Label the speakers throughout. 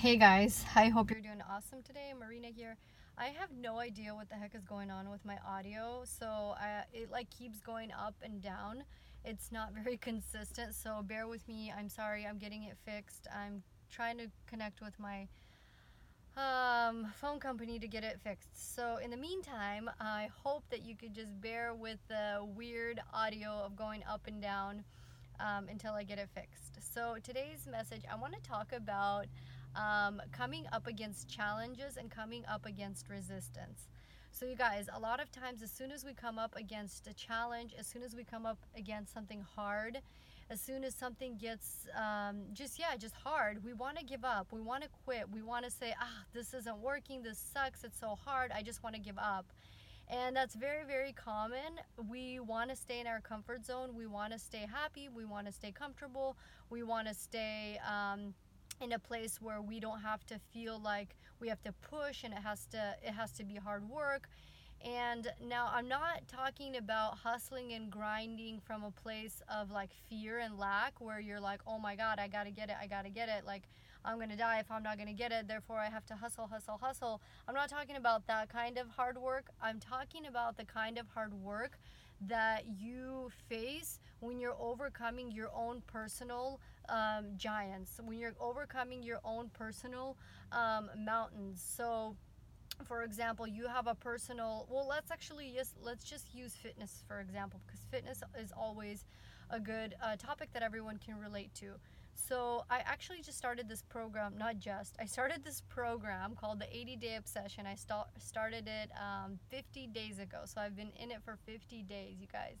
Speaker 1: Hey guys, I hope you're doing awesome today. Marina here. I have no idea what the heck is going on with my audio, so I, it like keeps going up and down. It's not very consistent, so bear with me. I'm sorry. I'm getting it fixed. I'm trying to connect with my um, phone company to get it fixed. So in the meantime, I hope that you could just bear with the weird audio of going up and down um, until I get it fixed. So today's message, I want to talk about um, coming up against challenges and coming up against resistance. So, you guys, a lot of times, as soon as we come up against a challenge, as soon as we come up against something hard, as soon as something gets um, just, yeah, just hard, we want to give up. We want to quit. We want to say, ah, this isn't working. This sucks. It's so hard. I just want to give up. And that's very, very common. We want to stay in our comfort zone. We want to stay happy. We want to stay comfortable. We want to stay. Um, in a place where we don't have to feel like we have to push and it has to it has to be hard work. And now i'm not talking about hustling and grinding from a place of like fear and lack where you're like oh my god i gotta get it i gotta get it. Like i'm gonna die if i'm not gonna get it therefore i have to hustle hustle hustle. I'm not talking about that kind of hard work. I'm talking about the kind of hard work that you face when you're overcoming your own personal um, giants, when you're overcoming your own personal um, mountains. So, for example, you have a personal. Well, let's actually just let's just use fitness for example, because fitness is always a good uh, topic that everyone can relate to. So I actually just started this program, not just, I started this program called the 80 Day Obsession. I st- started it um, 50 days ago. So I've been in it for 50 days, you guys.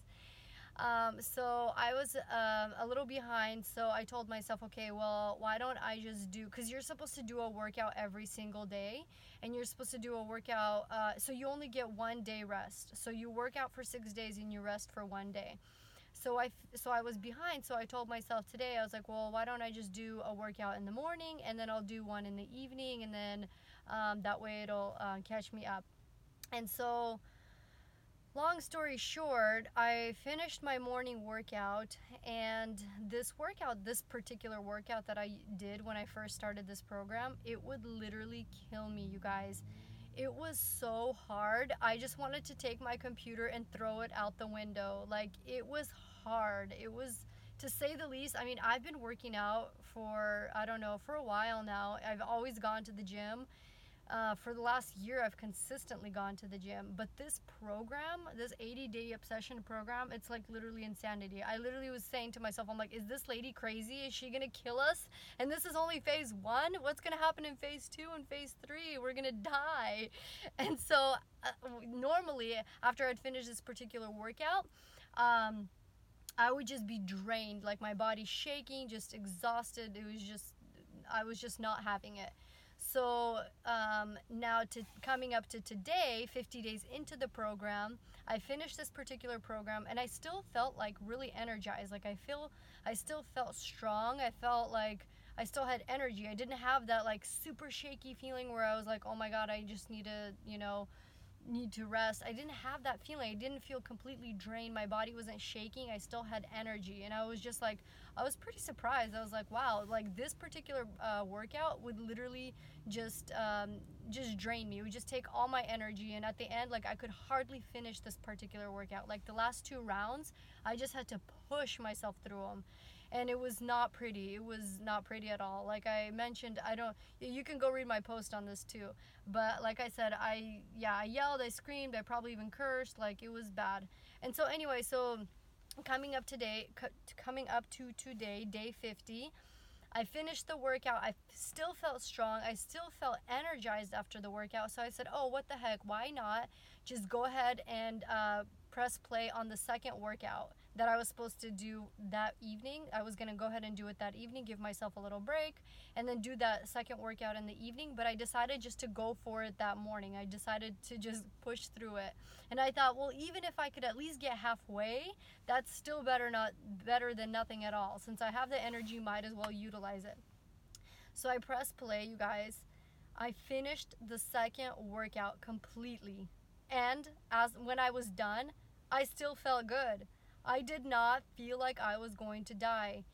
Speaker 1: Um, so I was um, a little behind. So I told myself, okay, well, why don't I just do, because you're supposed to do a workout every single day and you're supposed to do a workout. Uh, so you only get one day rest. So you work out for six days and you rest for one day so I so I was behind. So I told myself today I was like, well, why don't I just do a workout in the morning and then I'll do one in the evening and then um, that way it'll uh, catch me up. And so, long story short, I finished my morning workout and this workout, this particular workout that I did when I first started this program, it would literally kill me, you guys. It was so hard. I just wanted to take my computer and throw it out the window. Like, it was hard. It was, to say the least, I mean, I've been working out for, I don't know, for a while now. I've always gone to the gym. Uh, for the last year, I've consistently gone to the gym. But this program, this 80 day obsession program, it's like literally insanity. I literally was saying to myself, I'm like, is this lady crazy? Is she gonna kill us? And this is only phase one. What's gonna happen in phase two and phase three? We're gonna die. And so, uh, normally, after I'd finished this particular workout, um, I would just be drained, like my body shaking, just exhausted. It was just, I was just not having it. So um, now to coming up to today, 50 days into the program, I finished this particular program and I still felt like really energized. Like I feel, I still felt strong. I felt like I still had energy. I didn't have that like super shaky feeling where I was like, oh my God, I just need to, you know, need to rest. I didn't have that feeling. I didn't feel completely drained. My body wasn't shaking. I still had energy. And I was just like, I was pretty surprised. I was like, wow, like this particular uh, workout would literally just um, just drain me. It would just take all my energy. And at the end, like I could hardly finish this particular workout. Like the last two rounds, I just had to push myself through them and it was not pretty. It was not pretty at all. Like I mentioned, I don't. You can go read my post on this too. But like I said, I yeah, I yelled, I screamed, I probably even cursed. Like it was bad. And so anyway, so coming up today, coming up to today, day 50. I finished the workout. I still felt strong. I still felt energized after the workout. So I said, "Oh, what the heck? Why not just go ahead and uh, press play on the second workout?" That I was supposed to do that evening. I was going to go ahead and do it that evening, give myself a little break, and then do that second workout in the evening. But I decided just to go for it that morning. I decided to just push through it. And I thought, well, even if I could at least get halfway, that's still better not better than nothing at all. Since I have the energy, might as well utilize it. So I pressed play, you guys. I finished the second workout completely. And as when I was done, I still felt good. I did not feel like I was going to die.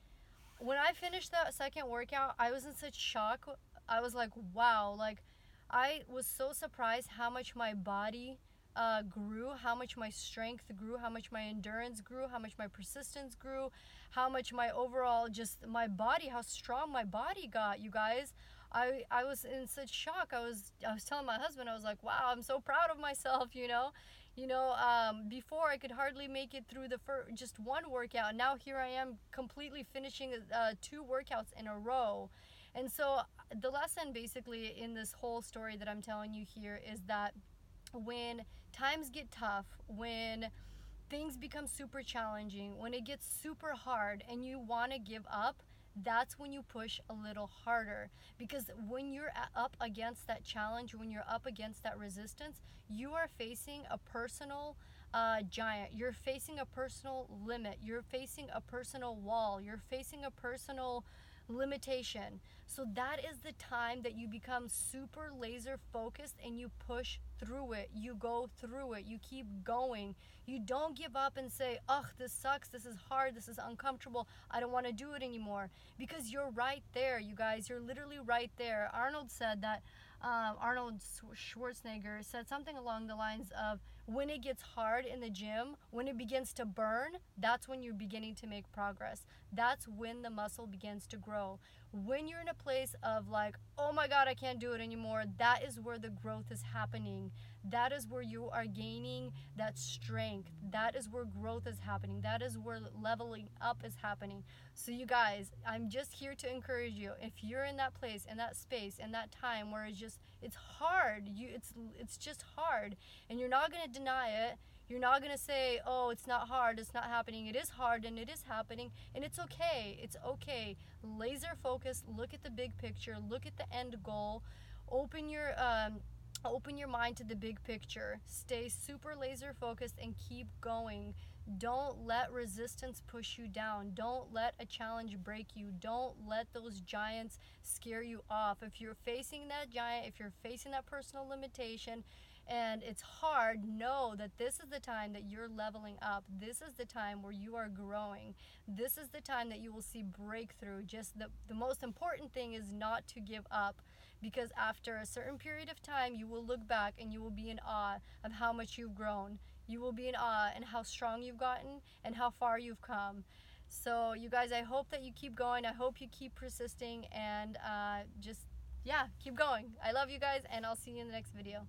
Speaker 1: When I finished that second workout, I was in such shock I was like, wow, like I was so surprised how much my body uh, grew, how much my strength grew, how much my endurance grew, how much my persistence grew, how much my overall just my body, how strong my body got, you guys. I, I was in such shock. I was I was telling my husband, I was like, wow, I'm so proud of myself, you know. You know, um, before I could hardly make it through the first, just one workout. Now here I am completely finishing uh, two workouts in a row. And so the lesson basically in this whole story that I'm telling you here is that when times get tough, when things become super challenging, when it gets super hard and you want to give up, that's when you push a little harder. Because when you're up against that challenge when you're up against that resistance you are facing a personal uh, giant. You're facing a personal limit. You're facing a personal wall. You're facing a personal limitation. So that is the time that you become super laser focused and you push through it. You go through it. You keep going. You don't give up and say, ugh, this sucks. This is hard. This is uncomfortable. I don't want to do it anymore. Because you're right there, you guys. You're literally right there. Arnold said that um, Arnold Schwarzenegger said something along the lines of when it gets hard in the gym, when it begins to burn, that's when you're beginning to make progress. That's when the muscle begins to grow. When you're in a place of like, oh my God, I can't do it anymore, that is where the growth is happening that is where you are gaining that strength. That is where growth is happening. That is where leveling up is happening. So, you guys, I'm just here to encourage you. If you're in that place, in that space, in that time where it's just it's hard, you it's it's just hard, and you're not gonna deny it. You're not gonna say, "Oh, it's not hard. It's not happening." It is hard, and it is happening, and it's okay. It's okay. Laser focus. Look at the big picture. Look at the end goal. Open your um, Open your mind to the big picture. Stay super laser focused and keep going. Don't let resistance push you down. Don't let a challenge break you. Don't let those giants scare you off. If you're facing that giant, if you're facing that personal limitation, and it's hard, know that this is the time that you're leveling up. This is the time where you are growing. This is the time that you will see breakthrough. Just the, the most important thing is not to give up because after a certain period of time, you will look back and you will be in awe of how much you've grown. You will be in awe and how strong you've gotten and how far you've come. So, you guys, I hope that you keep going. I hope you keep persisting and uh, just, yeah, keep going. I love you guys, and I'll see you in the next video.